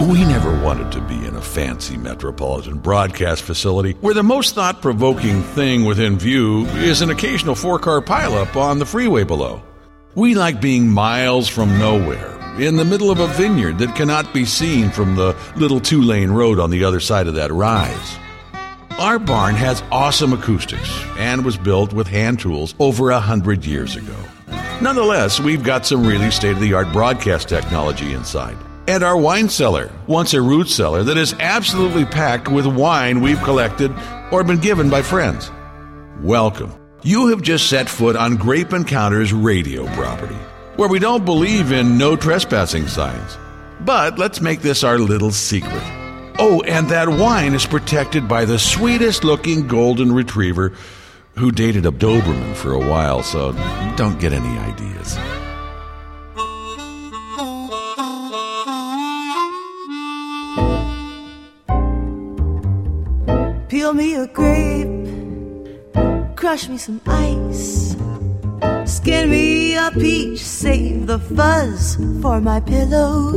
We never wanted to be in a fancy metropolitan broadcast facility where the most thought provoking thing within view is an occasional four car pileup on the freeway below. We like being miles from nowhere, in the middle of a vineyard that cannot be seen from the little two lane road on the other side of that rise. Our barn has awesome acoustics and was built with hand tools over a hundred years ago. Nonetheless, we've got some really state of the art broadcast technology inside. And our wine cellar, once a root cellar that is absolutely packed with wine we've collected or been given by friends. Welcome. You have just set foot on Grape Encounters radio property, where we don't believe in no trespassing signs. But let's make this our little secret. Oh, and that wine is protected by the sweetest looking golden retriever who dated a Doberman for a while, so don't get any ideas. Peel me a grape, crush me some ice, skin me a peach, save the fuzz for my pillow.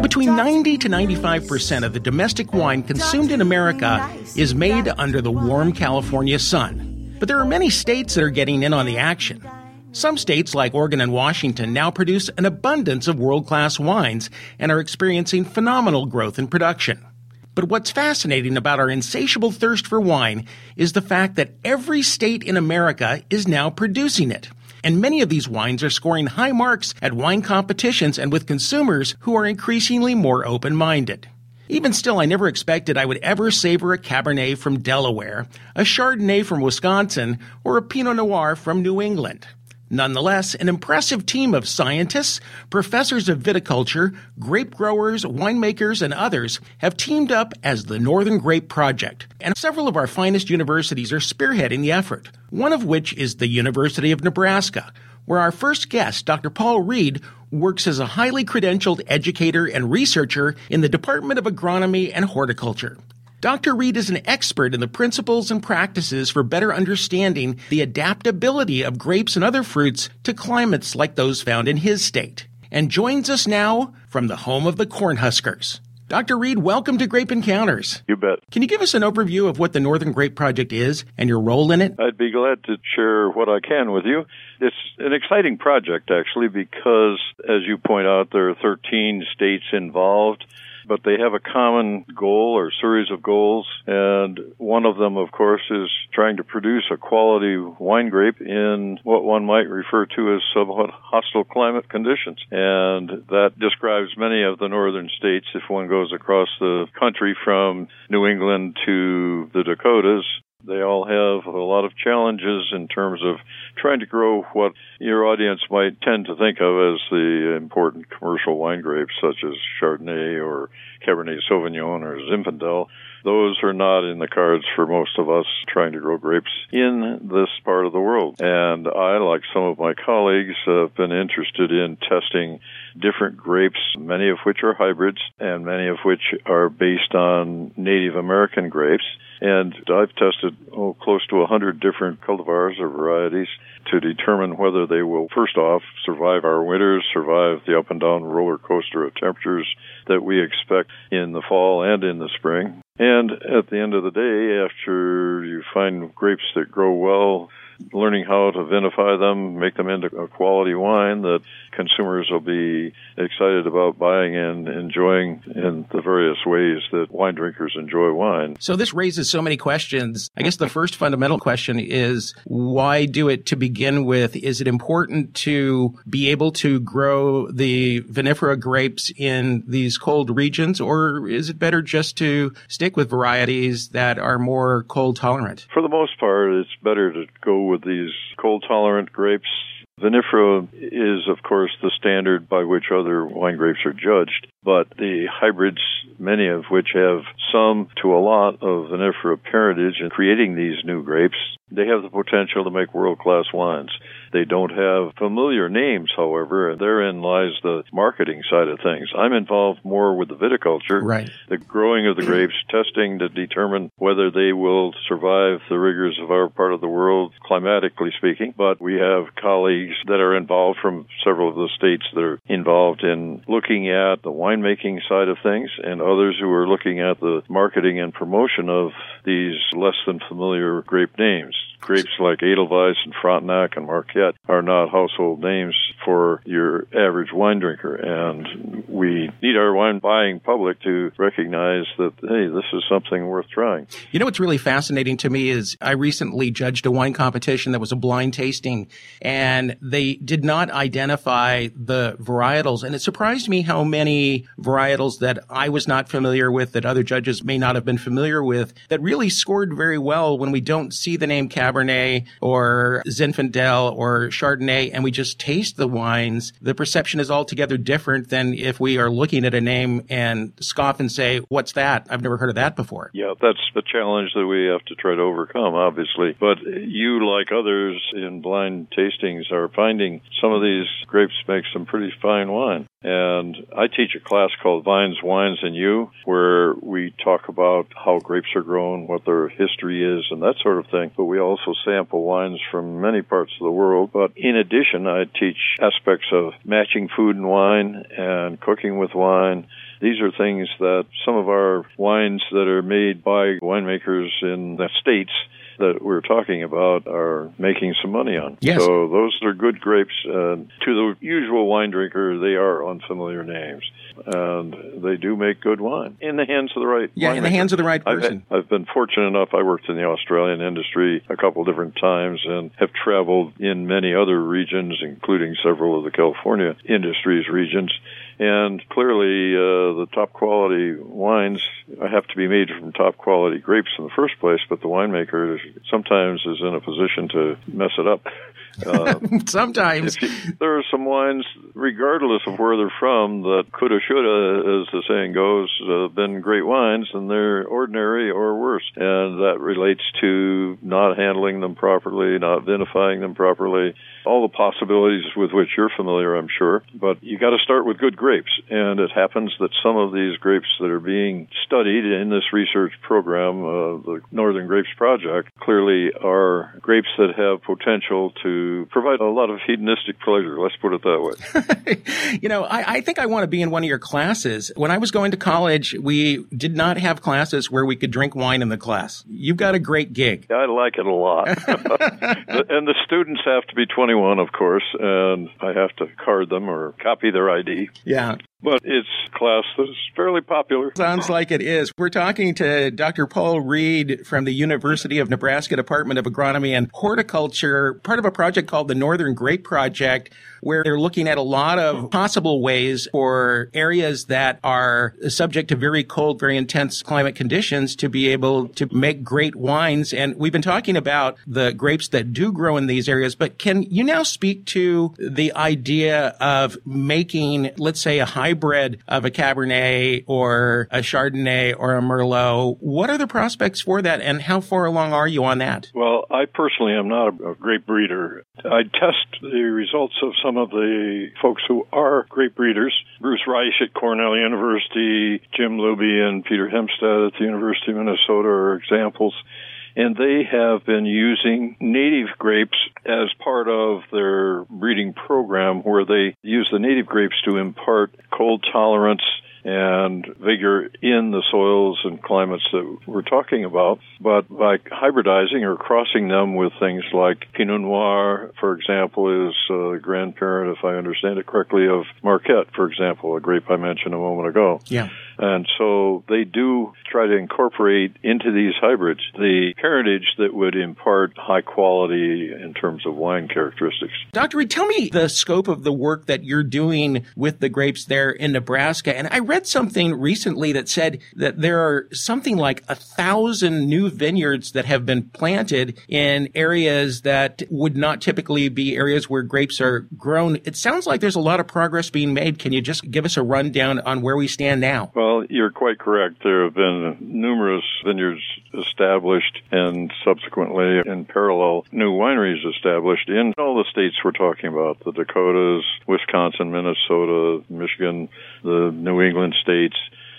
Between 90 to 95% of the domestic wine consumed in America is made under the warm California sun. But there are many states that are getting in on the action. Some states, like Oregon and Washington, now produce an abundance of world class wines and are experiencing phenomenal growth in production. But what's fascinating about our insatiable thirst for wine is the fact that every state in America is now producing it. And many of these wines are scoring high marks at wine competitions and with consumers who are increasingly more open minded. Even still, I never expected I would ever savor a Cabernet from Delaware, a Chardonnay from Wisconsin, or a Pinot Noir from New England. Nonetheless, an impressive team of scientists, professors of viticulture, grape growers, winemakers, and others have teamed up as the Northern Grape Project, and several of our finest universities are spearheading the effort, one of which is the University of Nebraska, where our first guest, Dr. Paul Read, works as a highly credentialed educator and researcher in the Department of Agronomy and Horticulture. Dr. Read is an expert in the principles and practices for better understanding the adaptability of grapes and other fruits to climates like those found in his state, and joins us now from the home of the Cornhuskers. Dr. Read, welcome to Grape Encounters. You bet. Can you give us an overview of what the Northern Grape Project is and your role in it? I'd be glad to share what I can with you. It's an exciting project, actually, because, as you point out, there are 13 states involved but they have a common goal or series of goals, and one of them, of course, is trying to produce a quality wine grape in what one might refer to as somewhat hostile climate conditions. And that describes many of the northern states if one goes across the country from New England to the Dakotas. They all have a lot of challenges in terms of trying to grow what your audience might tend to think of as the important commercial wine grapes, such as Chardonnay or Cabernet Sauvignon or Zinfandel. Those are not in the cards for most of us trying to grow grapes in this part of the world. And I, like some of my colleagues, have been interested in testing different grapes, many of which are hybrids and many of which are based on Native American grapes. And I've tested oh, close to 100 different cultivars or varieties to determine whether they will, first off, survive our winters, survive the up and down roller coaster of temperatures that we expect in the fall and in the spring. And at the end of the day, after you find grapes that grow well, learning how to vinify them, make them into a quality wine that consumers will be excited about buying and enjoying in the various ways that wine drinkers enjoy wine. So this raises so many questions. I guess the first fundamental question is why do it to begin with? Is it important to be able to grow the vinifera grapes in these cold regions or is it better just to stick with varieties that are more cold tolerant? For the most part, it's better to go with these cold tolerant grapes. Vinifera is, of course, the standard by which other wine grapes are judged, but the hybrids, many of which have some to a lot of vinifera parentage in creating these new grapes, they have the potential to make world class wines. They don't have familiar names, however, and therein lies the marketing side of things. I'm involved more with the viticulture, right. the growing of the grapes, testing to determine whether they will survive the rigors of our part of the world, climatically speaking. But we have colleagues that are involved from several of the states that are involved in looking at the wine winemaking side of things, and others who are looking at the marketing and promotion of these less than familiar grape names. Grapes like Edelweiss and Frontenac and Marquette are not household names for your average wine drinker, and we need our wine buying public to recognize that, hey, this is something worth trying. You know what's really fascinating to me is I recently judged a wine competition that was a blind tasting, and they did not identify the varietals, and it surprised me how many varietals that I was not familiar with, that other judges may not have been familiar with, that really scored very well when we don't see the name Cabernet or Zinfandel or Chardonnay and we just taste the wines, the perception is altogether different than if we are looking at a name and scoff and say, what's that? I've never heard of that before. Yeah, that's the challenge that we have to try to overcome, obviously. But you, like others in blind tastings, are finding some of these grapes make some pretty fine wine. And I teach a class called Vines, Wines, and You, where we talk about how grapes are grown, what their history is, and that sort of thing. But we also sample wines from many parts of the world. But in addition, I teach aspects of matching food and wine and cooking with wine. These are things that some of our wines that are made by winemakers in the States that we're talking about are making some money on. Yes. So those are good grapes. Uh, to the usual wine drinker, they are unfamiliar names, and they do make good wine in the hands of the right. Yeah, in the winemaker. hands of the right I've, person. I've been fortunate enough. I worked in the Australian industry a couple different times and have traveled in many other regions, including several of the California industries regions. And clearly, uh, the top quality wines have to be made from top quality grapes in the first place, but the winemaker sometimes is in a position to mess it up. Uh, Sometimes. you, there are some wines, regardless of where they're from, that coulda, shoulda, as the saying goes, uh, been great wines, and they're ordinary or worse. And that relates to not handling them properly, not vinifying them properly, all the possibilities with which you're familiar, I'm sure. But you got to start with good grapes. And it happens that some of these grapes that are being studied in this research program, uh, the Northern Grapes Project, clearly are grapes that have potential to provide a lot of hedonistic pleasure. Let's put it that way. you know, I, I think I want to be in one of your classes. When I was going to college, we did not have classes where we could drink wine in the class. You've got a great gig. I like it a lot. and the students have to be 21, of course, and I have to card them or copy their ID. Yeah. But it's a class that is fairly popular. Sounds like it is. We're talking to Dr. Paul Read from the University of Nebraska Department of Agronomy and Horticulture, part of a project called the Northern Grape Project, where they're looking at a lot of possible ways for areas that are subject to very cold, very intense climate conditions to be able to make great wines. And we've been talking about the grapes that do grow in these areas, but can you now speak to the idea of making, let's say, a hybrid of a Cabernet or a Chardonnay or a Merlot? What are the prospects for that and how far along are you on that? Well, I personally am not a, grape breeder. I test the results of some of the folks who are grape breeders. Bruce Reisch at Cornell University, Jim Luby and Peter Hemstad at the University of Minnesota are examples. And they have been using native grapes as part of their breeding program where they use the native grapes to impart cold tolerance and vigor in the soils and climates that we're talking about. But by hybridizing or crossing them with things like Pinot Noir, for example, is a grandparent, if I understand it correctly, of Marquette, for example, a grape I mentioned a moment ago. Yeah. And so they do try to incorporate into these hybrids the parentage that would impart high quality in terms of wine characteristics. Dr. Read, tell me the scope of the work that you're doing with the grapes there in Nebraska. And I read something recently that said that there are something like a thousand new vineyards that have been planted in areas that would not typically be areas where grapes are grown. It sounds like there's a lot of progress being made. Can you just give us a rundown on where we stand now? Well, you're quite correct. There have been numerous vineyards established and subsequently in parallel new wineries established in all the states we're talking about the Dakotas, Wisconsin, Minnesota, Michigan, the New England states.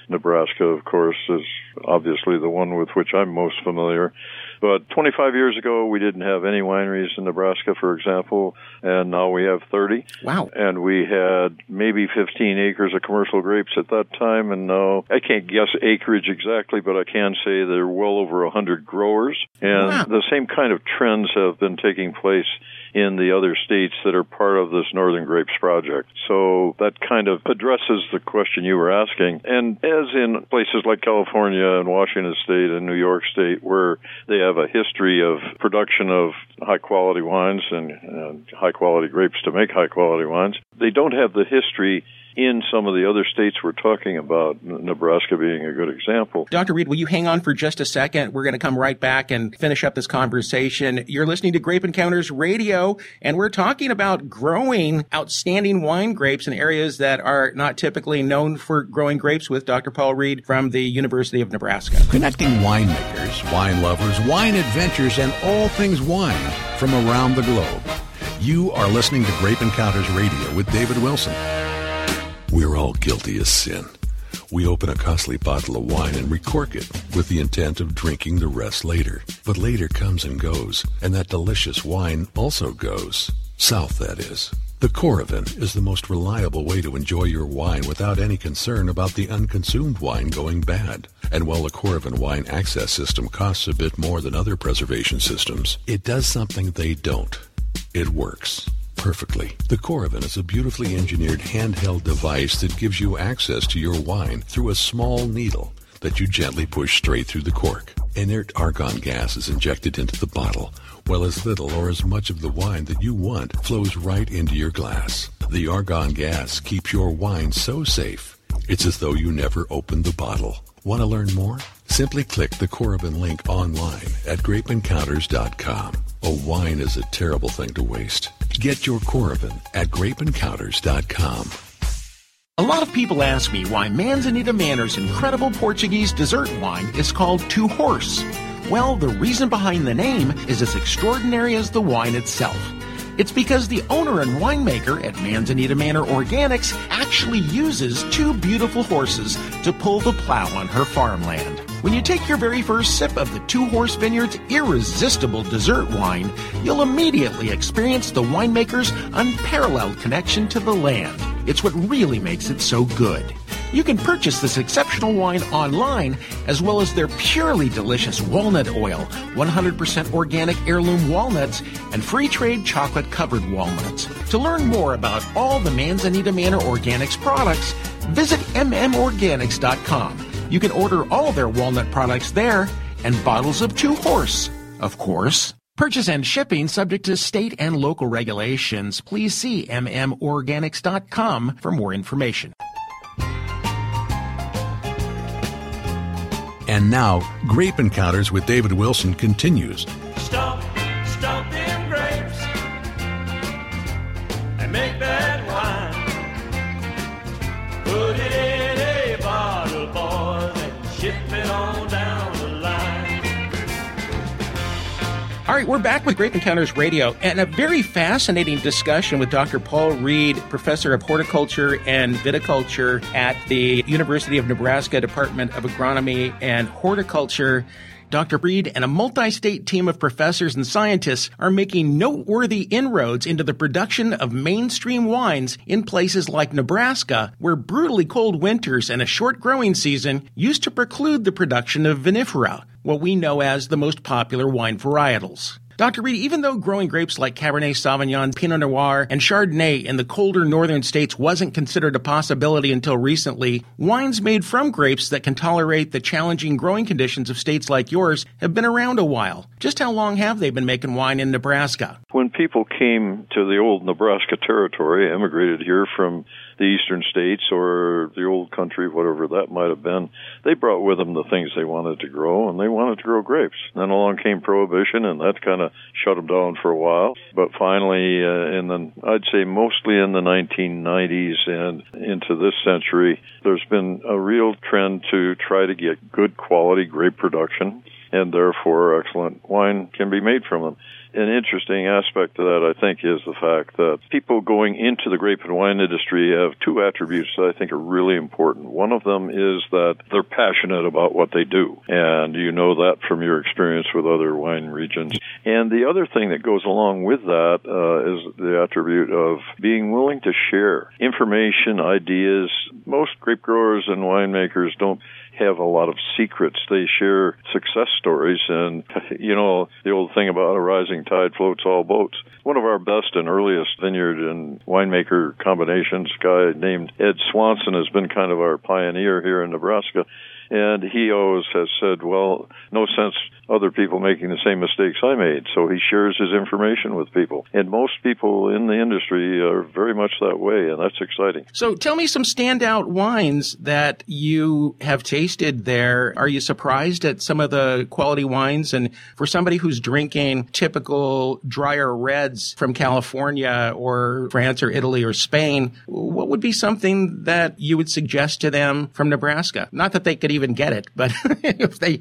Nebraska, of course, is obviously the one with which I'm most familiar. But 25 years ago, we didn't have any wineries in Nebraska, for example, and now we have 30. Wow. And we had maybe 15 acres of commercial grapes at that time, and now I can't guess acreage exactly, but I can say there are well over 100 growers. And Wow. the same kind of trends have been taking place in the other states that are part of this Northern Grapes project. So that kind of addresses the question you were asking. And as in places like California and Washington State and New York State, where they have a history of production of high quality wines and, and high quality grapes to make high quality wines, they don't have the history in some of the other states we're talking about, Nebraska being a good example. Dr. Read, will you hang on for just a second? We're going to come right back and finish up this conversation. You're listening to Grape Encounters Radio, and we're talking about growing outstanding wine grapes in areas that are not typically known for growing grapes with Dr. Paul Read from the University of Nebraska. Connecting winemakers, wine lovers, wine adventures, and all things wine from around the globe. You are listening to Grape Encounters Radio with David Wilson. We're all guilty of sin. We open a costly bottle of wine and recork it with the intent of drinking the rest later. But later comes and goes, and that delicious wine also goes. South, that is. The Coravin is the most reliable way to enjoy your wine without any concern about the unconsumed wine going bad. And while the Coravin wine access system costs a bit more than other preservation systems, it does something they don't. It works perfectly. The Coravin is a beautifully engineered handheld device that gives you access to your wine through a small needle that you gently push straight through the cork. Inert argon gas is injected into the bottle, while as little or as much of the wine that you want flows right into your glass. The argon gas keeps your wine so safe, it's as though you never opened the bottle. Want to learn more? Simply click the Coravin link online at grapeencounters.com. A wine is a terrible thing to waste. Get your Coravin at grapeencounters.com. A lot of people ask me why Manzanita Manor's incredible Portuguese dessert wine is called Two Horse. Well, the reason behind the name is as extraordinary as the wine itself. It's because the owner and winemaker at Manzanita Manor Organics actually uses two beautiful horses to pull the plow on her farmland. When you take your very first sip of the Two Horse Vineyard's irresistible dessert wine, you'll immediately experience the winemaker's unparalleled connection to the land. It's what really makes it so good. You can purchase this exceptional wine online as well as their purely delicious walnut oil, 100% organic heirloom walnuts, and free trade chocolate covered walnuts. To learn more about all the Manzanita Manor Organics products, visit mmorganics.com. You can order all their walnut products there and bottles of Two Horse, of course. Purchase and shipping subject to state and local regulations. Please see mmorganics.com for more information. And now, Grape Encounters with David Wilson continues. Stomp, All right, we're back with Grape Encounters Radio and a very fascinating discussion with Dr. Paul Read, professor of horticulture and viticulture at the University of Nebraska Department of Agronomy and Horticulture. Dr. Read and a multi-state team of professors and scientists are making noteworthy inroads into the production of mainstream wines in places like Nebraska, where brutally cold winters and a short growing season used to preclude the production of vinifera, what we know as the most popular wine varietals. Dr. Read, even though growing grapes like Cabernet Sauvignon, Pinot Noir, and Chardonnay in the colder northern states wasn't considered a possibility until recently, wines made from grapes that can tolerate the challenging growing conditions of states like yours have been around a while. Just how long have they been making wine in Nebraska? When people came to the old Nebraska territory, emigrated here from the eastern states or the old country, whatever that might have been, they brought with them the things they wanted to grow, and they wanted to grow grapes. Then along came Prohibition, and that kind of shut them down for a while. But finally, uh, in the, I'd say mostly in the 1990s and into this century, there's been a real trend to try to get good quality grape production and therefore excellent wine can be made from them. An interesting aspect of that, I think, is the fact that people going into the grape and wine industry have two attributes that I think are really important. One of them is that they're passionate about what they do, and you know that from your experience with other wine regions. And the other thing that goes along with that uh, is the attribute of being willing to share information, ideas. Most grape growers and winemakers don't have a lot of secrets. They share success stories, and you know the old thing about a rising tide floats all boats. One of our best and earliest vineyard and winemaker combinations, guy named Ed Swanson, has been kind of our pioneer here in Nebraska. And he always has said, well, no sense other people making the same mistakes I made. So he shares his information with people. And most people in the industry are very much that way, and that's exciting. So tell me some standout wines that you have tasted there. Are you surprised at some of the quality wines? And for somebody who's drinking typical drier reds from California or France or Italy or Spain, what would be something that you would suggest to them from Nebraska? Not that they could even get it, but if they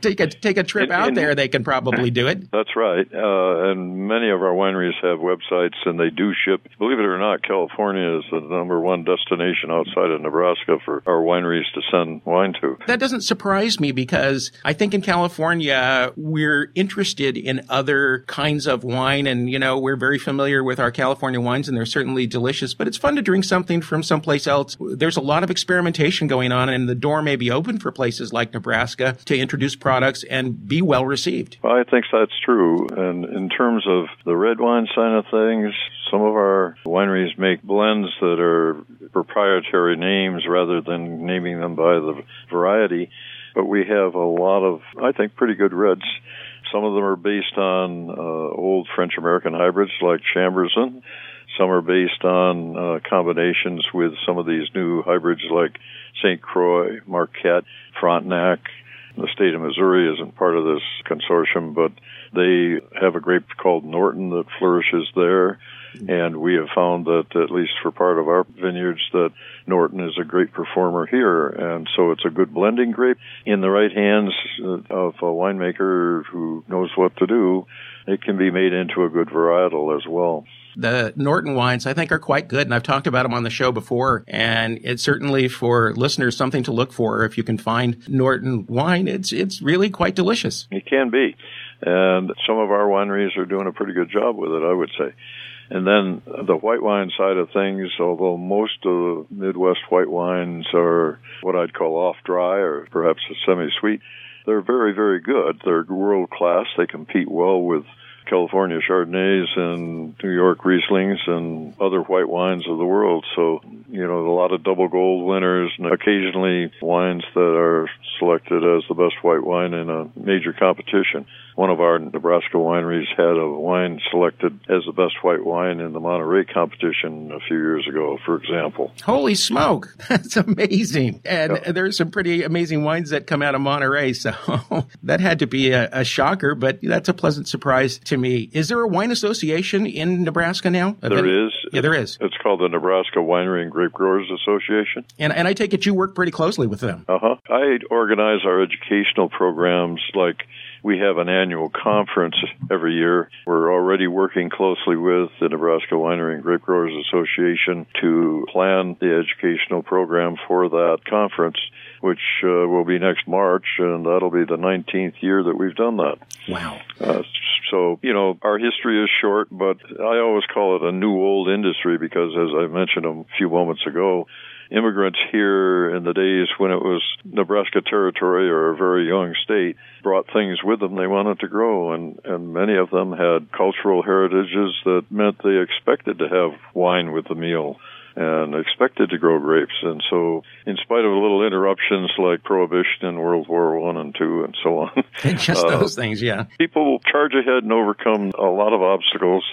take a take a trip out there, they can probably do it. That's right. Uh, and many of our wineries have websites and they do ship. Believe it or not, California is the number one destination outside of Nebraska for our wineries to send wine to. That doesn't surprise me because I think in California, we're interested in other kinds of wine. And, you know, we're very familiar with our California wines and they're certainly delicious, but it's fun to drink something from someplace else. There's a lot of experimentation going on and the door may be open for places like Nebraska to introduce products and be well received. Well, I think that's true. And in terms of the red wine side of things, some of our wineries make blends that are proprietary names rather than naming them by the variety. But we have a lot of, I think, pretty good reds. Some of them are based on uh, old French American hybrids like Chambourcin. Some are based on uh, combinations with some of these new hybrids like St. Croix, Marquette, Frontenac. The state of Missouri isn't part of this consortium, but they have a grape called Norton that flourishes there. And we have found that, at least for part of our vineyards, that Norton is a great performer here. And so it's a good blending grape. In the right hands uh, of a winemaker who knows what to do, it can be made into a good varietal as well. The Norton wines, I think, are quite good, and I've talked about them on the show before. And it's certainly for listeners something to look for. If you can find Norton wine, it's it's really quite delicious. It can be, and some of our wineries are doing a pretty good job with it, I would say. And then the white wine side of things, although most of the Midwest white wines are what I'd call off dry or perhaps semi sweet, they're very, very good. They're world class. They compete well with California Chardonnays and New York Rieslings and other white wines of the world. So, you know, a lot of double gold winners and occasionally wines that are selected as the best white wine in a major competition. One of our Nebraska wineries had a wine selected as the best white wine in the Monterey competition a few years ago, for example. Holy smoke. That's amazing. And Yeah. there's some pretty amazing wines that come out of Monterey. So that had to be a, a shocker, but that's a pleasant surprise to me. Is there a wine association in Nebraska now? There is. Yeah, there is. It's called the Nebraska Winery and Grape Growers Association. And, and I take it you work pretty closely with them. Uh huh. I organize our educational programs like we have an annual conference every year. We're already working closely with the Nebraska Winery and Grape Growers Association to plan the educational program for that conference, which uh, will be next March, and that'll be the 19th year that we've done that. Wow. Uh, so, you know, our history is short, but I always call it a new old industry because, as I mentioned a few moments ago, immigrants here in the days when it was Nebraska territory or a very young state brought things with them they wanted to grow. And and many of them had cultural heritages that meant they expected to have wine with the meal and expected to grow grapes and so in spite of a little interruptions like prohibition and World War 1 and 2 and so on Just uh, those things, yeah. people will charge ahead and overcome a lot of obstacles.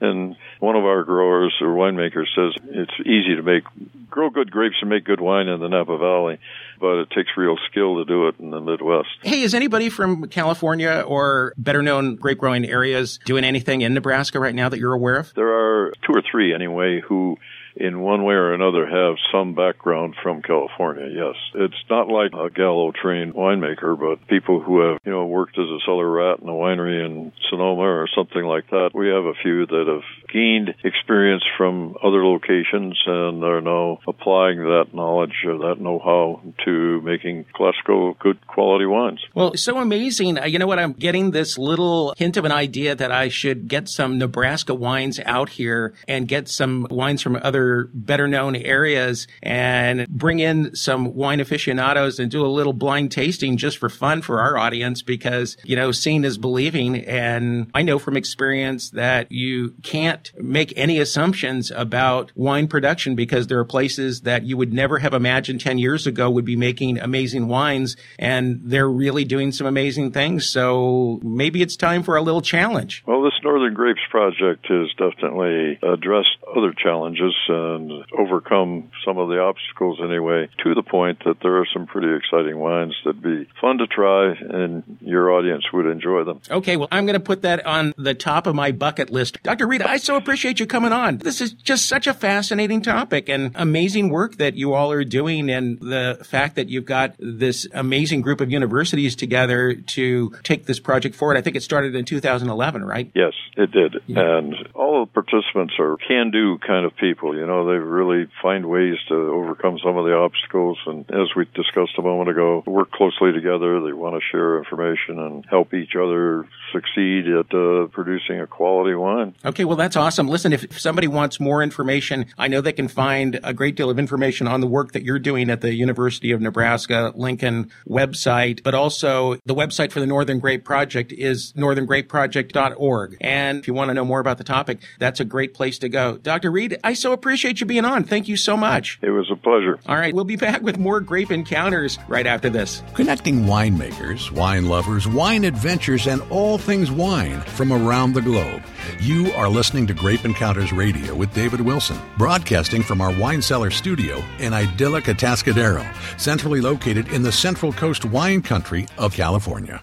And one of our growers or winemakers says it's easy to make grow good grapes and make good wine in the Napa Valley, but it takes real skill to do it in the Midwest. Hey, is anybody from California or better known grape growing areas doing anything in Nebraska right now that you're aware of? There are two or three anyway who in one way or another have some background from California. Yes, it's not like a Gallo trained winemaker, but people who have you know worked as a cellar rat in a winery in Sonoma or something like that. We have a few that have gained experience from other locations and are now applying that knowledge or that know-how to making classical good quality wines. Well, so amazing. Uh, You know what? I'm getting this little hint of an idea that I should get some Nebraska wines out here and get some wines from other better known areas and bring in some wine aficionados and do a little blind tasting just for fun for our audience because, you know, seeing is believing. And I know from experience that you can't make any assumptions about wine production because there are places that you would never have imagined 10 years ago would be making amazing wines and they're really doing some amazing things. So maybe it's time for a little challenge. Well, this Northern Grapes project has definitely addressed other challenges and overcome some of the obstacles anyway, to the point that there are some pretty exciting wines that'd be fun to try and your audience would enjoy them. Okay, well, I'm going to put that on the top of my bucket list. Dr. Read, I so appreciate you coming on. This is just such a fascinating topic and amazing work that you all are doing and the fact that you've got this amazing group of universities together to take this project forward. I think it started in 2011, right? Yes, it did. And all the participants are can do kind of people. You know, they really find ways to overcome some of the obstacles. And as we discussed a moment ago, work closely together. They want to share information and help each other succeed at uh, producing a quality wine. Okay, well, that's awesome. Listen, if somebody wants more information, I know they can find a great deal of information on the work that you're doing at the University of Nebraska Lincoln website, but also the website for the Northern Grape Project is northerngrapeproject.org. And if you want to know more about the topic, that's a great place to go. Dr. Read, I so appreciate you being on. Thank you so much. It was a pleasure. All right, we'll be back with more grape encounters right after this. Connecting winemakers, wine lovers, wine adventures, and all things wine from around the globe. You are listening to Grape Encounters Radio with David Wilson, broadcasting from our wine cellar studio in idyllic Atascadero, centrally located in the Central Coast wine country of California.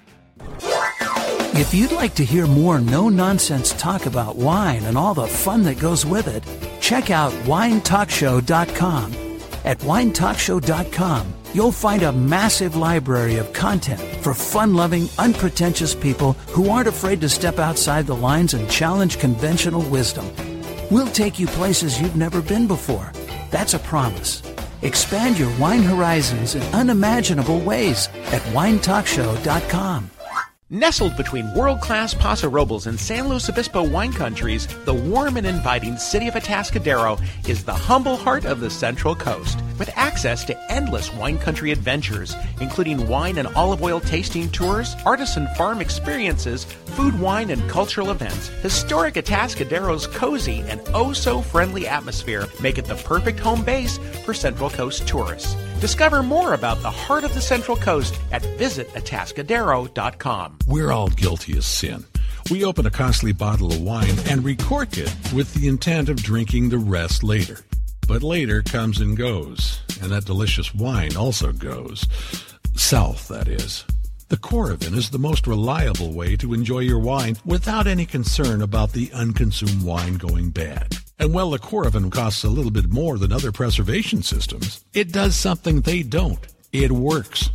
If you'd like to hear more no nonsense talk about wine and all the fun that goes with it, check out winetalkshow.com. At winetalkshow.com, you'll find a massive library of content for fun loving, unpretentious people who aren't afraid to step outside the lines and challenge conventional wisdom. We'll take you places you've never been before. That's a promise. Expand your wine horizons in unimaginable ways at winetalkshow.com. Nestled between world-class Paso Robles and San Luis Obispo wine countries, the warm and inviting city of Atascadero is the humble heart of the Central Coast. With access to endless wine country adventures, including wine and olive oil tasting tours, artisan farm experiences, food, wine, and cultural events, historic Atascadero's cozy and oh-so-friendly atmosphere make it the perfect home base for Central Coast tourists. Discover more about the heart of the Central Coast at visitatascadero.com. We're all guilty of sin. We open a costly bottle of wine and recork it with the intent of drinking the rest later. But later comes and goes, and that delicious wine also goes. South, that is. The Coravin is the most reliable way to enjoy your wine without any concern about the unconsumed wine going bad. And while the Coravin costs a little bit more than other preservation systems, it does something they don't. It works.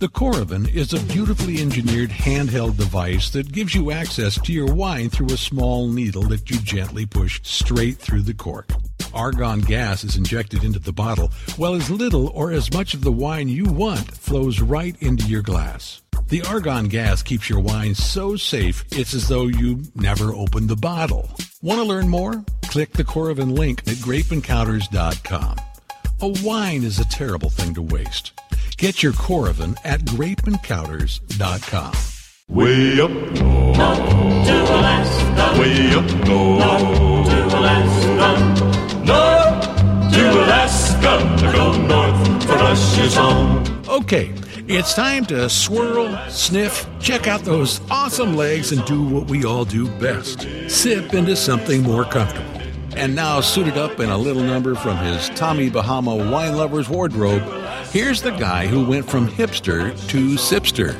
The Coravin is a beautifully engineered handheld device that gives you access to your wine through a small needle that you gently push straight through the cork. Argon gas is injected into the bottle, while as little or as much of the wine you want flows right into your glass. The argon gas keeps your wine so safe it's as though you never opened the bottle. Want to learn more? Click the Coravin link at grapeencounters.com. A wine is a terrible thing to waste. Get your Coravin at grapeencounters.com. Way up north to Alaska. Way up north to Alaska. North to Alaska. To go north for Russia's home. Okay, it's time to swirl, sniff, check out those awesome legs, and do what we all do best sip into something more comfortable. And now, suited up in a little number from his Tommy Bahama wine lover's wardrobe, here's the guy who went from hipster to sipster,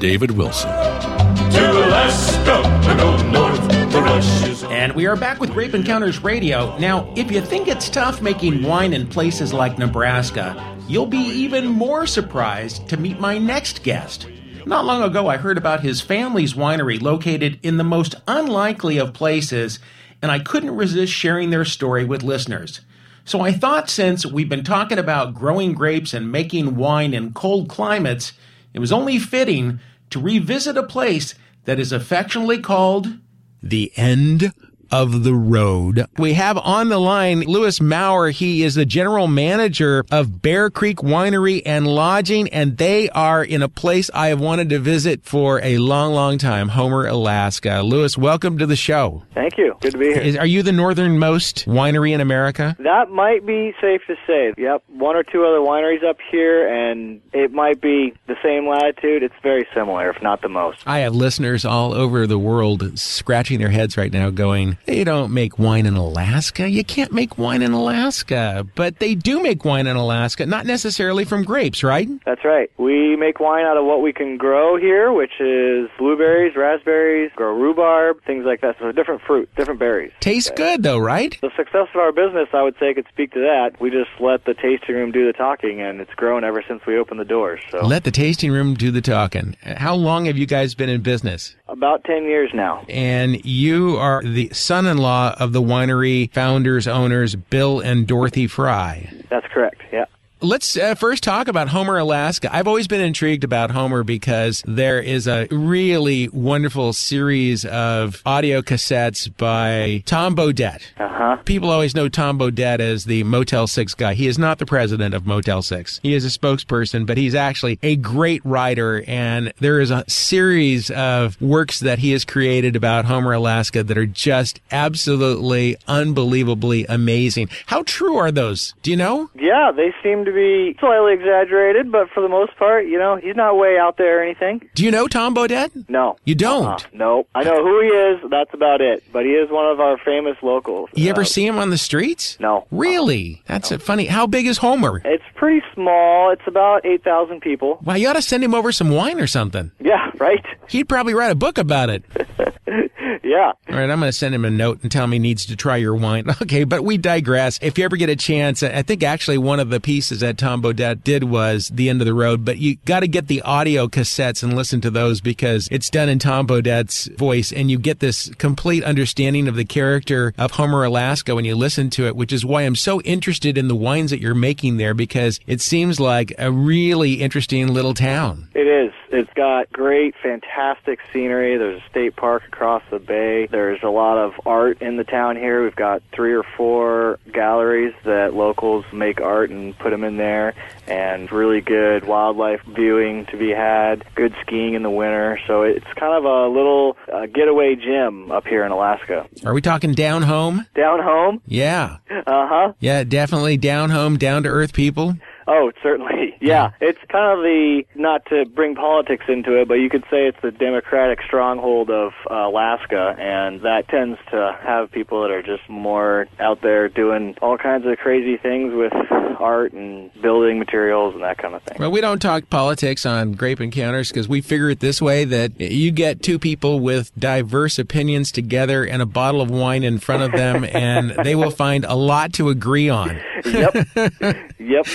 David Wilson. To Alaska. To go north for rushes. And we are back with Grape Encounters Radio. Now, if you think it's tough making wine in places like Nebraska, you'll be even more surprised to meet my next guest. Not long ago, I heard about his family's winery located in the most unlikely of places, and I couldn't resist sharing their story with listeners. So I thought since we've been talking about growing grapes and making wine in cold climates, it was only fitting to revisit a place that is affectionately called the end of the road. We have on the line Lewis Maurer. He is the general manager of Bear Creek Winery and Lodging, and they are in a place I have wanted to visit for a long, long time, Homer, Alaska. Lewis, welcome to the show. Thank you. Good to be here. Is, are you the northernmost winery in America? That might be safe to say. Yep, one or two other wineries up here, and it might be the same latitude. It's very similar, if not the most. I have listeners all over the world scratching their heads right now going, they don't make wine in Alaska. You can't make wine in Alaska. But they do make wine in Alaska, not necessarily from grapes, right? That's right. We make wine out of what we can grow here, which is blueberries, raspberries, grow rhubarb, things like that. So different fruit, different berries. Tastes good though, right? The success of our business, I would say, could speak to that. We just let the tasting room do the talking, and it's grown ever since we opened the doors. So Let the tasting room do the talking. How long have you guys been in business? About 10 years now. And you are the son in law of the winery founders, owners, Bill and Dorothy Fry. That's correct. Yeah. Let's uh, first talk about Homer, Alaska. I've always been intrigued about Homer because there is a really wonderful series of audio cassettes by Tom Bodett. Uh huh. People always know Tom Bodett as the Motel 6 guy. He is not the president of Motel 6. He is a spokesperson, but he's actually a great writer. And there is a series of works that he has created about Homer, Alaska that are just absolutely unbelievably amazing. How true are those? Do you know? Yeah, they seem to be slightly exaggerated, but for the most part, you know, he's not way out there or anything. Do you know Tom Bodett? No. You don't? Uh-uh. No. I know who he is. That's about it. But he is one of our famous locals. You ever Uh, see him on the streets? No. Really? That's a funny. How big is Homer? It's pretty small. It's about 8,000 people. Well, you ought to send him over some wine or something. Yeah, right? He'd probably write a book about it. yeah. All right, I'm going to send him a note and tell him he needs to try your wine. Okay, but we digress. If you ever get a chance, I think actually one of the pieces that Tom Bodett did was The End of the Road, but you got to get the audio cassettes and listen to those because it's done in Tom Bodett's voice and you get this complete understanding of the character of Homer, Alaska when you listen to it, which is why I'm so interested in the wines that you're making there because it seems like a really interesting little town. It is. It's got great, fantastic scenery. There's a state park across the bay. There's a lot of art in the town here. We've got three or four galleries that locals make art and put them in there, and really good wildlife viewing to be had. Good skiing in the winter. So it's kind of a little uh, getaway gym up here in Alaska. Are we talking down home? Down home? Yeah. Uh huh. Yeah, definitely down home, down to earth people. Oh, certainly. Yeah. It's kind of the, not to bring politics into it, but you could say it's the Democratic stronghold of uh, Alaska, and that tends to have people that are just more out there doing all kinds of crazy things with art and building materials and that kind of thing. Well, we don't talk politics on Grape Encounters because we figure it this way that you get two people with diverse opinions together and a bottle of wine in front of them, and they will find a lot to agree on. Yep. yep.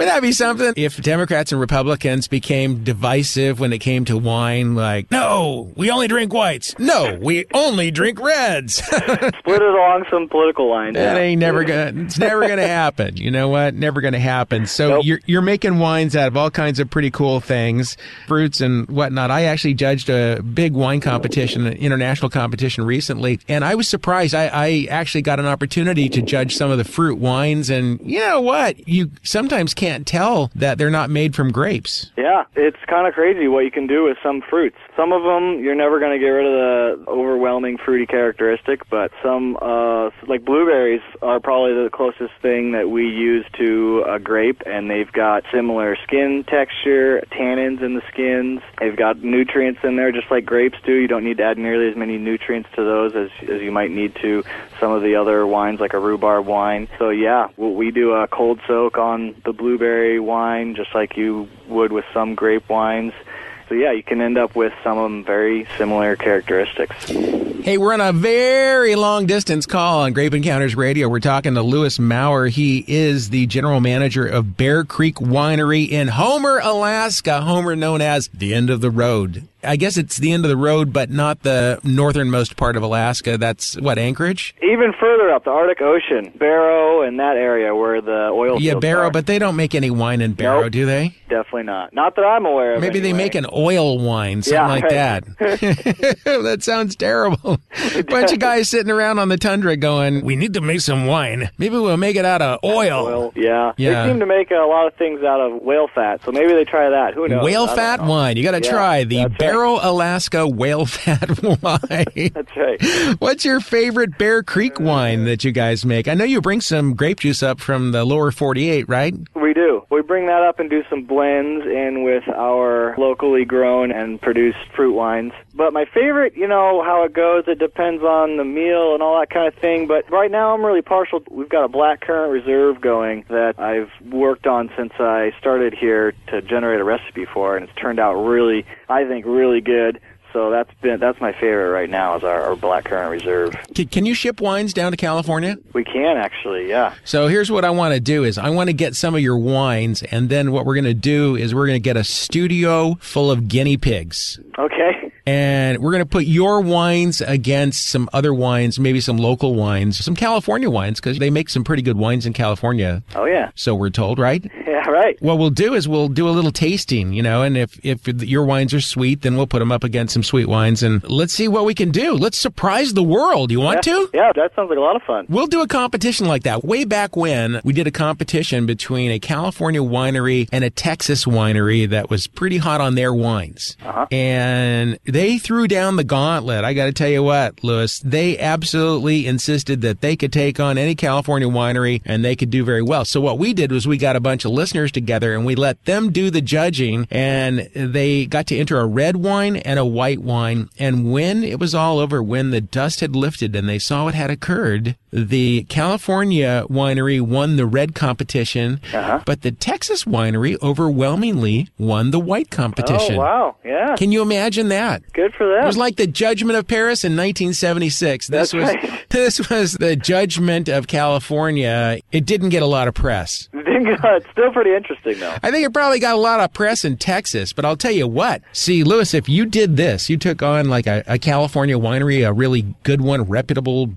Would that be something? If Democrats and Republicans became divisive when it came to wine, like, no, we only drink whites. No, we only drink reds. Split it along some political lines. That yeah. ain't never gonna. It's never gonna happen. You know what? Never gonna happen. So Nope. you're you're making wines out of all kinds of pretty cool things, fruits and whatnot. I actually judged a big wine competition, an international competition recently, and I was surprised. I, I actually got an opportunity to judge some of the fruit wines, and you know what? You sometimes can't tell that they're not made from grapes. Yeah, it's kind of crazy what you can do with some fruits. Some of them you're never going to get rid of the overwhelming fruity characteristic, but some uh like blueberries are probably the closest thing that we use to a grape and they've got similar skin texture, tannins in the skins. They've got nutrients in there just like grapes do. You don't need to add nearly as many nutrients to those as as you might need to some of the other wines like a rhubarb wine. So yeah, we we do a cold soak on the blueberry wine just like you would with some grape wines. So yeah, you can end up with some of them very similar characteristics. Hey, we're on a very long distance call on Grape Encounters Radio. We're talking to Lewis Maurer. He is the general manager of Bear Creek Winery in Homer, Alaska. Homer known as the end of the road. I guess it's the end of the road, but not the northernmost part of Alaska. That's what, Anchorage? Even further up, the Arctic Ocean, Barrow and that area where the oil Yeah, Barrow, are. but they don't make any wine in Barrow, Nope. do they? Definitely not. Not that I'm aware of. Maybe they make an oil wine, something Yeah, like right. that. that sounds terrible. Bunch of guys sitting around on the tundra going, "We need to make some wine. Maybe we'll make it out of oil." Oil, yeah. Yeah. They seem to make a lot of things out of whale fat, so maybe they try that. Who knows? Whale fat know. wine. You got to Yeah, try the. Barrow Alaska whale fat wine. That's right. What's your favorite Bear Creek wine uh, that you guys make? I know you bring some grape juice up from the lower 48, right? We do. We bring that up and do some blends in with our locally grown and produced fruit wines. But my favorite, you know, how it goes, it depends on the meal and all that kind of thing. But right now I'm really partial. We've got a black currant reserve going that I've worked on since I started here to generate a recipe for, and it's turned out really, I think, really good. So that's been that's my favorite right now is our, our black currant reserve. C- can you ship wines down to California? We can actually, yeah. So here's what I want to do is I want to get some of your wines and then what we're going to do is we're going to get a studio full of guinea pigs. Okay. And we're going to put your wines against some other wines, maybe some local wines, some California wines, because they make some pretty good wines in California. Oh yeah. So we're told, right? Yeah. Right. What we'll do is we'll do a little tasting, you know, and if, if your wines are sweet, then we'll put them up against some sweet wines and let's see what we can do. Let's surprise the world. You want to? Yeah, that sounds like a lot of fun. We'll do a competition like that. Way back when, we did a competition between a California winery and a Texas winery that was pretty hot on their wines. Uh-huh. And they threw down the gauntlet. I got to tell you what, Lewis, they absolutely insisted that they could take on any California winery and they could do very well. So what we did was we got a bunch of listeners together and we let them do the judging and they got to enter a red wine and a white wine. And when it was all over, when the dust had lifted and they saw what had occurred, the California winery won the red competition, uh-huh. but the Texas winery overwhelmingly won the white competition. Oh wow. Yeah. Can you imagine that? Good for them. It was like the Judgment of Paris in 1976. This That's was right. this was the Judgment of California. It didn't get a lot of press. it's still pretty interesting though. I think it probably got a lot of press in Texas, but I'll tell you what. See, Lewis, if you did this, you took on like a, a California winery, a really good one, reputable,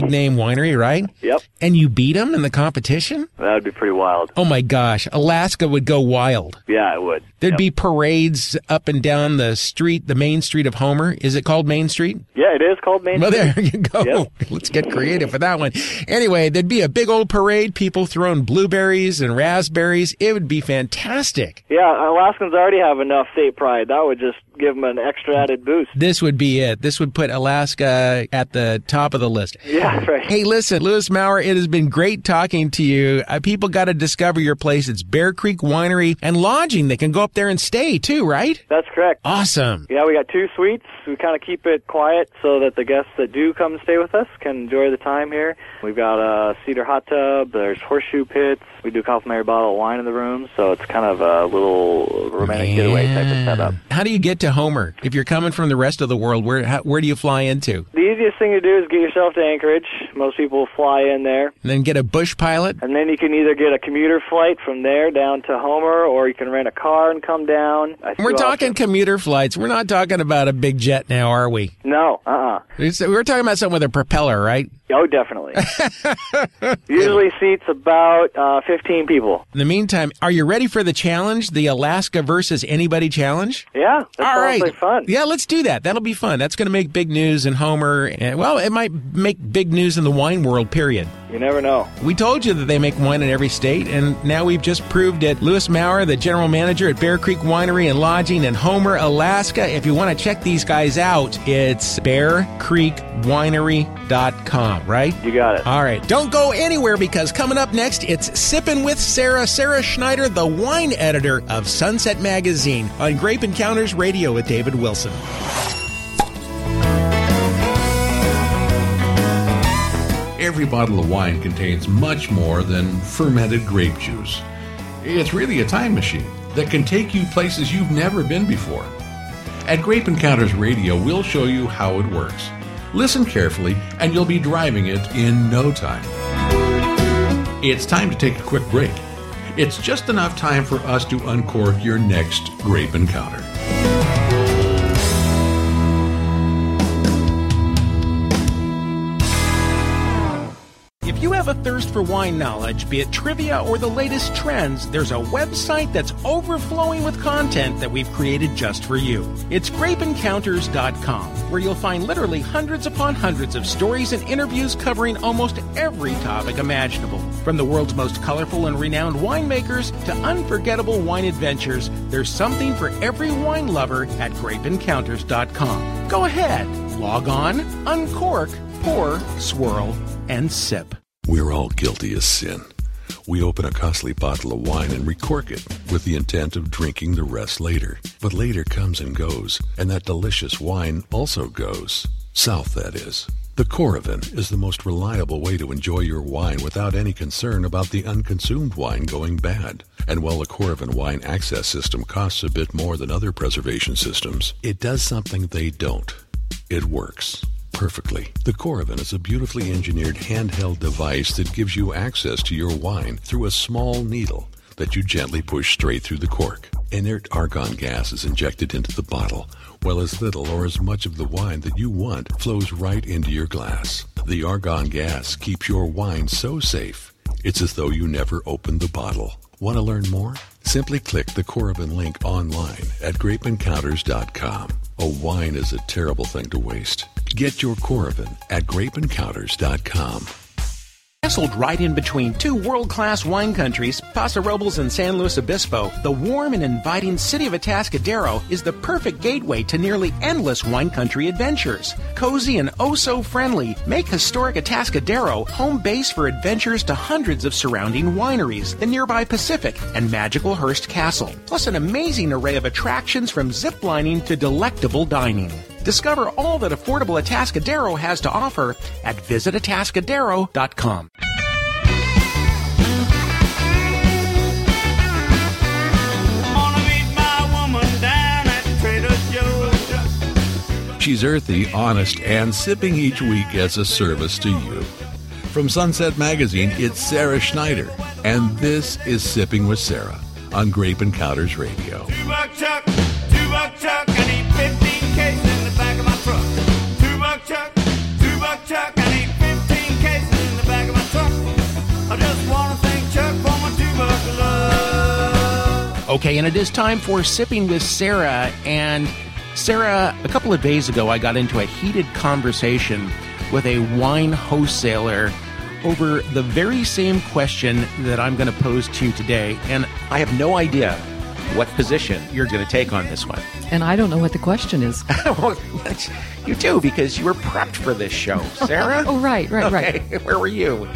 big name winery, right? Yep. And you beat them in the competition? That would be pretty wild. Oh my gosh, Alaska would go wild. Yeah, it would. There'd Yep. be parades up and down the street, the main street of Homer. Is it called Main Street? Yeah, it is called Main Well, Street. there you go. Yep. Let's get creative for that one. Anyway, there'd be a big old parade, people throwing blueberries and raspberries. It would be fantastic. Yeah, Alaskans already have enough state pride. That would just give them an extra added boost. This would be it. This would put Alaska at the top of the list. Yeah, right. Hey, listen, Lewis Maurer, it has been great talking to you. Uh, people got to discover your place. It's Bear Creek Winery and Lodging. They can go up there and stay too, right? That's correct. Awesome. Yeah, we got two suites. We kind of keep it quiet so that the guests that do come stay with us can enjoy the time here. We've got a cedar hot tub. There's horseshoe pits. We do a complimentary bottle of wine in the room, so it's kind of a little romantic getaway type of setup. How do you get to Homer? If you're coming from the rest of the world, where how, where do you fly into? The easiest thing to do is get yourself to Anchorage. Most people fly in there. And then get a bush pilot? And then you can either get a commuter flight from there down to Homer, or you can rent a car and come down. I We're talking also- commuter flights. We're not talking about a big jet now, are we? No, uh-uh. We were talking about something with a propeller, right? Oh, definitely. Usually seats about uh, 15 people. In the meantime, are you ready for the challenge, the Alaska versus anybody challenge? Yeah, that All right. like fun. Yeah, let's do that. That'll be fun. That's going to make big news in Homer. And, well, it might make big news in the wine world, period. You never know. We told you that they make wine in every state, and now we've just proved it. Lewis Maurer, the general manager at Bear Creek Winery and Lodging in Homer, Alaska. If you want to check these guys out, it's bearcreekwinery.com, right? You got it. All right. Don't go anywhere because coming up next, it's Sipping with Sara. Sara Schneider, the wine editor of Sunset Magazine on Grape Encounters Radio with David Wilson. Every bottle of wine contains much more than fermented grape juice. It's really a time machine that can take you places you've never been before. At Grape Encounters Radio, we'll show you how it works. Listen carefully, and you'll be driving it in no time. It's time to take a quick break. It's just enough time for us to uncork your next grape encounter. Have a thirst for wine knowledge, be it trivia or the latest trends, there's a website that's overflowing with content that we've created just for you. It's grapeencounters.com, where you'll find literally hundreds upon hundreds of stories and interviews covering almost every topic imaginable. From the world's most colorful and renowned winemakers to unforgettable wine adventures, there's something for every wine lover at grapeencounters.com. Go ahead, log on, uncork, pour, swirl, and sip. We're all guilty of sin. We open a costly bottle of wine and recork it with the intent of drinking the rest later. But later comes and goes, and that delicious wine also goes. South, that is. The Coravin is the most reliable way to enjoy your wine without any concern about the unconsumed wine going bad. And while the Coravin wine access system costs a bit more than other preservation systems, it does something they don't. It works perfectly. The Coravin is a beautifully engineered handheld device that gives you access to your wine through a small needle that you gently push straight through the cork. Inert argon gas is injected into the bottle, while as little or as much of the wine that you want flows right into your glass. The argon gas keeps your wine so safe, it's as though you never opened the bottle. Want to learn more? Simply click the Coravin link online at grapeencounters.com. A wine is a terrible thing to waste. Get your Coravin at grapeencounters.com. Nestled right in between two world class wine countries, Paso Robles and San Luis Obispo, the warm and inviting city of Atascadero is the perfect gateway to nearly endless wine country adventures. Cozy and oh so friendly, make historic Atascadero home base for adventures to hundreds of surrounding wineries, the nearby Pacific, and magical Hearst Castle, plus an amazing array of attractions from ziplining to delectable dining. Discover all that affordable Atascadero has to offer at visitatascadero.com. She's earthy, honest, and sipping each week as a service to you. From Sunset Magazine, it's Sara Schneider, and this is Sipping with Sara on Grape Encounters Radio. Two buck chuck, two buck chuck, two chuck, I need 15 cases in the back of my truck. I just wanna thank Chuck for my two buck love. Okay, and it is time for Sipping with Sara. And Sara, a couple of days ago, I got into a heated conversation with a wine wholesaler over the very same question that I'm going to pose to you today. And I have no idea what position you're going to take on this one. And I don't know what the question is. well, that's- you do because you were prepped for this show, Sara. Oh, right, right, okay, right. where were you?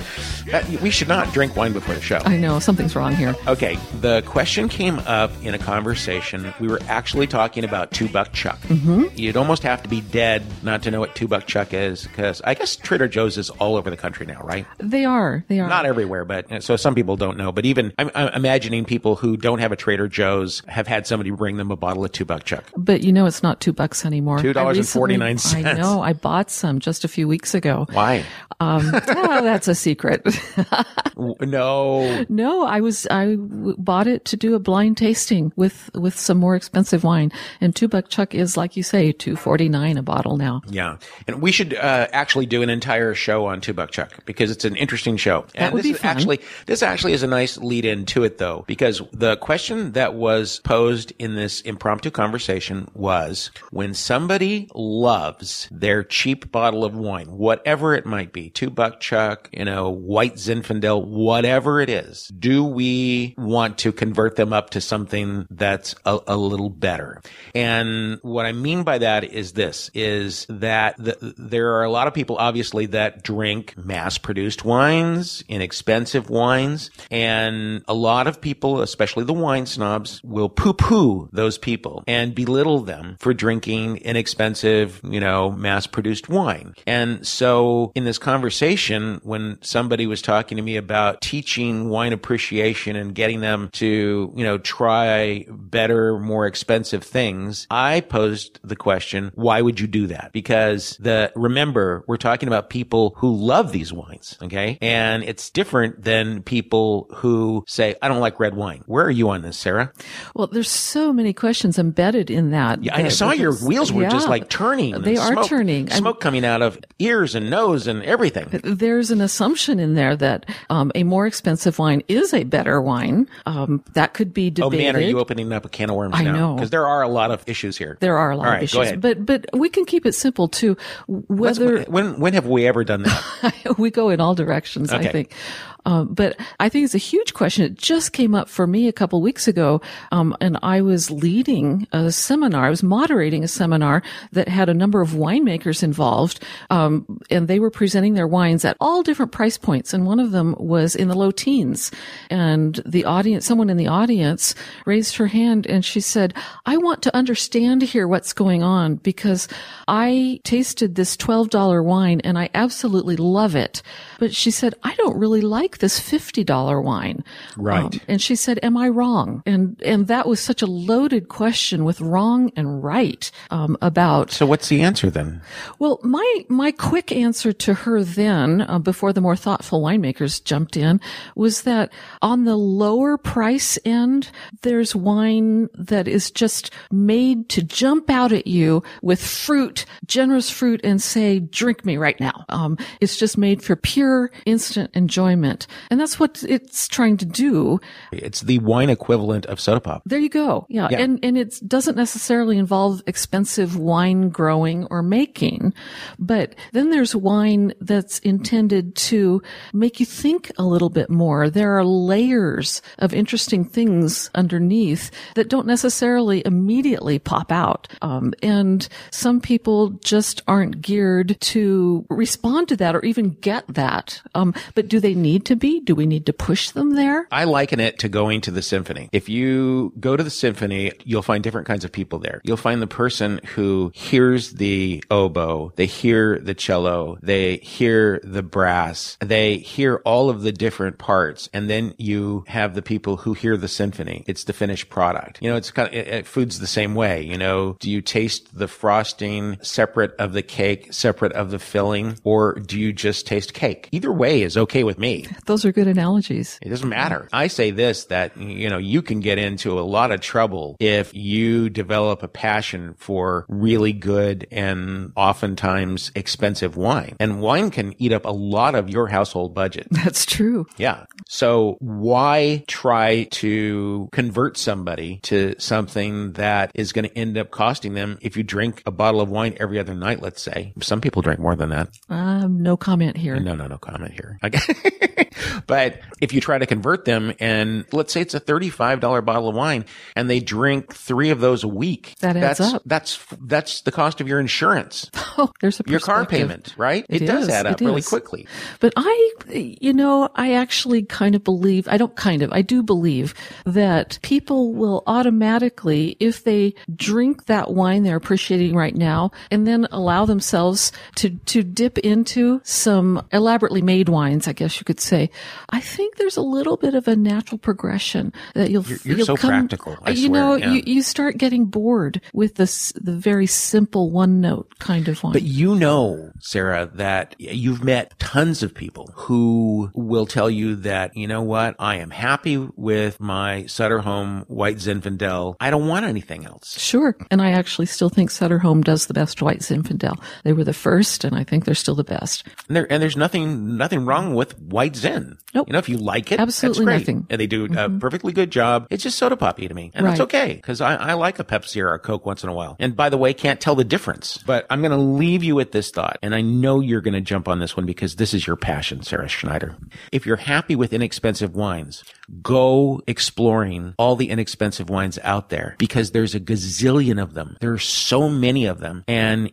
Uh, we should not drink wine before the show. I know something's wrong here. Okay, the question came up in a conversation. We were actually talking about two buck chuck. Mm-hmm. You'd almost have to be dead not to know what two buck chuck is, because I guess Trader Joe's is all over the country now, right? They are. They are. Not everywhere, but uh, so some people don't know. But even I'm, I'm imagining people who don't have a Trader Joe's have had somebody bring them a bottle of two buck chuck. But you know, it's not two bucks anymore. $2.49. I I know. I bought some just a few weeks ago. Why? Um, that's a secret. No. no, I was I w- bought it to do a blind tasting with with some more expensive wine, and two buck chuck is like you say, two forty nine a bottle now. Yeah, and we should uh, actually do an entire show on Two Buck Chuck because it's an interesting show. And would this be fun. actually this actually is a nice lead in to it though, because the question that was posed in this impromptu conversation was when somebody loves their cheap bottle of wine, whatever it might be, Two Buck Chuck, you know, White Zinfandel, whatever it is, do we want to convert them up to something that's a, a little better? And what I mean by that is this, is that the, there are a lot of people obviously that drink mass produced wines, inexpensive wines, and a lot of people, especially the wine snobs, will poo poo those people and belittle them for drinking inexpensive, you know, mass produced wine. And so in this conversation, when somebody was talking to me about teaching wine appreciation and getting them to, you know, try better, more expensive things, I posed the question, why would you do that? Because the, remember, we're talking about people who love these wines. Okay. And it's different than people who say, I don't like red wine. Where are you on this, Sara? Well, there's so many questions embedded in that. Yeah, I saw your wheels were just like turning. They and are smoke- turning. I'm- Smoke coming out of ears and nose and everything. There's an assumption in there that um, a more expensive wine is a better wine. Um, that could be debated. Oh man, are you opening up a can of worms I now? know. Because there are a lot of issues here. There are a lot All of right, issues, but but we can keep it simple too. Let's- Whether when when have we ever done that? we go in all directions, Okay. I think. Um, but I think it's a huge question. It just came up for me a couple weeks ago, um, and I was leading a seminar. I was moderating a seminar that had a number of winemakers involved, um, and they were presenting their wines at all different price points. And one of them was in the low teens. And the audience, someone in the audience, raised her hand and she said, "I want to understand here what's going on because I tasted this twelve dollar wine and I absolutely love it." But she said, "I don't really like this $50 wine. Right. Um, and she said, am I wrong? And, and that was such a loaded question with wrong and right, um, about, so what's the answer then? well, my, my quick answer to her then, uh, before the more thoughtful winemakers jumped in, was that on the lower price end, there's wine that is just made to jump out at you with fruit, generous fruit and say, drink me right now. Um, it's just made for pure instant enjoyment. And that's what it's trying to do. It's the wine equivalent of soda pop. There you go. Yeah. Yeah. And, and it doesn't necessarily involve expensive wine growing or making, but then there's wine that's intended to make you think a little bit more. There are layers of interesting things underneath that don't necessarily immediately pop out. Um, and some people just aren't geared to respond to that or even get that. Um, but do they need to be? Do we need to push them there? I liken it to going to the symphony. If you go to the symphony, you'll find different kinds of people there. You'll find the person who hears the oboe, they hear the cello, they hear the brass, they hear all of the different parts, and then you have the people who hear the symphony. It's the finished product. You know, it's kind of, it, it- food's the same way. You know, do you taste the frosting separate of the cake, separate of the filling, or do you just taste cake? Either way is okay with me. Those are good analogies. It doesn't matter. I say this that, you know, you can get into a lot of trouble if you develop a passion for really good and oftentimes expensive wine. And wine can eat up a lot of your household budget. That's true. Yeah. So why try to convert somebody to something that is going to end up costing them if you drink a bottle of wine every other night, let's say? Some people drink more than that. Um, no comment here. No, no, no comment here. Okay. but if you try to convert them and let's say it's a $35 bottle of wine and they drink three of those a week. That adds that's, up. That's, that's the cost of your insurance, Oh, there's a your car payment, right? It It, does is, add up really quickly. But I, you know, I actually kind of believe, I don't kind of, I do believe that people will automatically, if they drink that wine they're appreciating right now and then allow themselves to, to dip into some elaborately made wines, I guess you could say, I think there's a little bit of a natural progression that you'll, You're- you're you'll so come, practical, I you know, yeah. you, you start getting bored with this, the very simple one note kind of wine. But you know, Sara, that you've met tons of people who will tell you that, you know what, I am happy with my Sutter Home White Zinfandel. I don't want anything else. Sure. And I actually still think Sutter Home does the best white Zinfandel. They were the first, and I think they're still the best. And, there, and there's nothing, nothing wrong with White Zin. Nope. You know, if you like it, Absolutely nothing. Mm-hmm. And they do a perfectly good job. It's just soda poppy to me. And that's okay. Cause I, I like a Pepsi or a Coke once in a while. And by the way, can't tell the difference. But I'm going to leave you with this thought. And I know you're going to jump on this one because this is your passion, Sara Schneider. If you're happy with inexpensive wines, go exploring all the inexpensive wines out there because there's a gazillion of them. There are so many of them. And,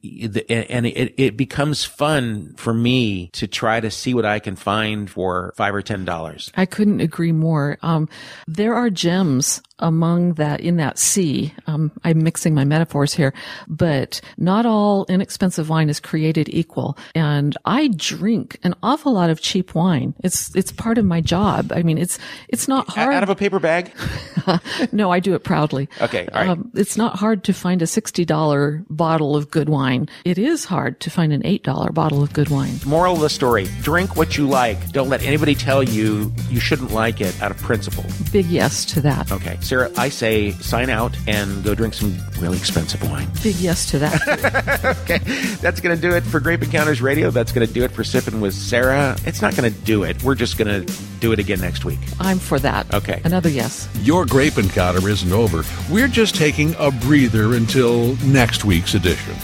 and it, it becomes fun for me to try to see what I can find for five or ten dollars. I couldn't agree more. Um, there are gems among that in that sea. Um, I'm mixing my metaphors here, but not all inexpensive wine is created equal. And I drink an awful lot of cheap wine. It's it's part of my job. I mean, it's it's not hard. Out of a paper bag? no, I do it proudly. Okay, all right. Um, it's not hard to find a sixty dollar bottle of good wine. It is hard to find an eight dollar bottle of good wine. Moral of the story: Drink what you like. Don't let anybody tell you you shouldn't like it out of principle. Big yes to that. Okay, Sara, I say sign out and go drink some really expensive wine. Big yes to that. okay, that's going to do it for Grape Encounters Radio. That's going to do it for Sipping with Sara. It's not going to do it. We're just going to do it again next week. I'm for that. Okay. Another yes. Your grape encounter isn't over. We're just taking a breather until next week's edition.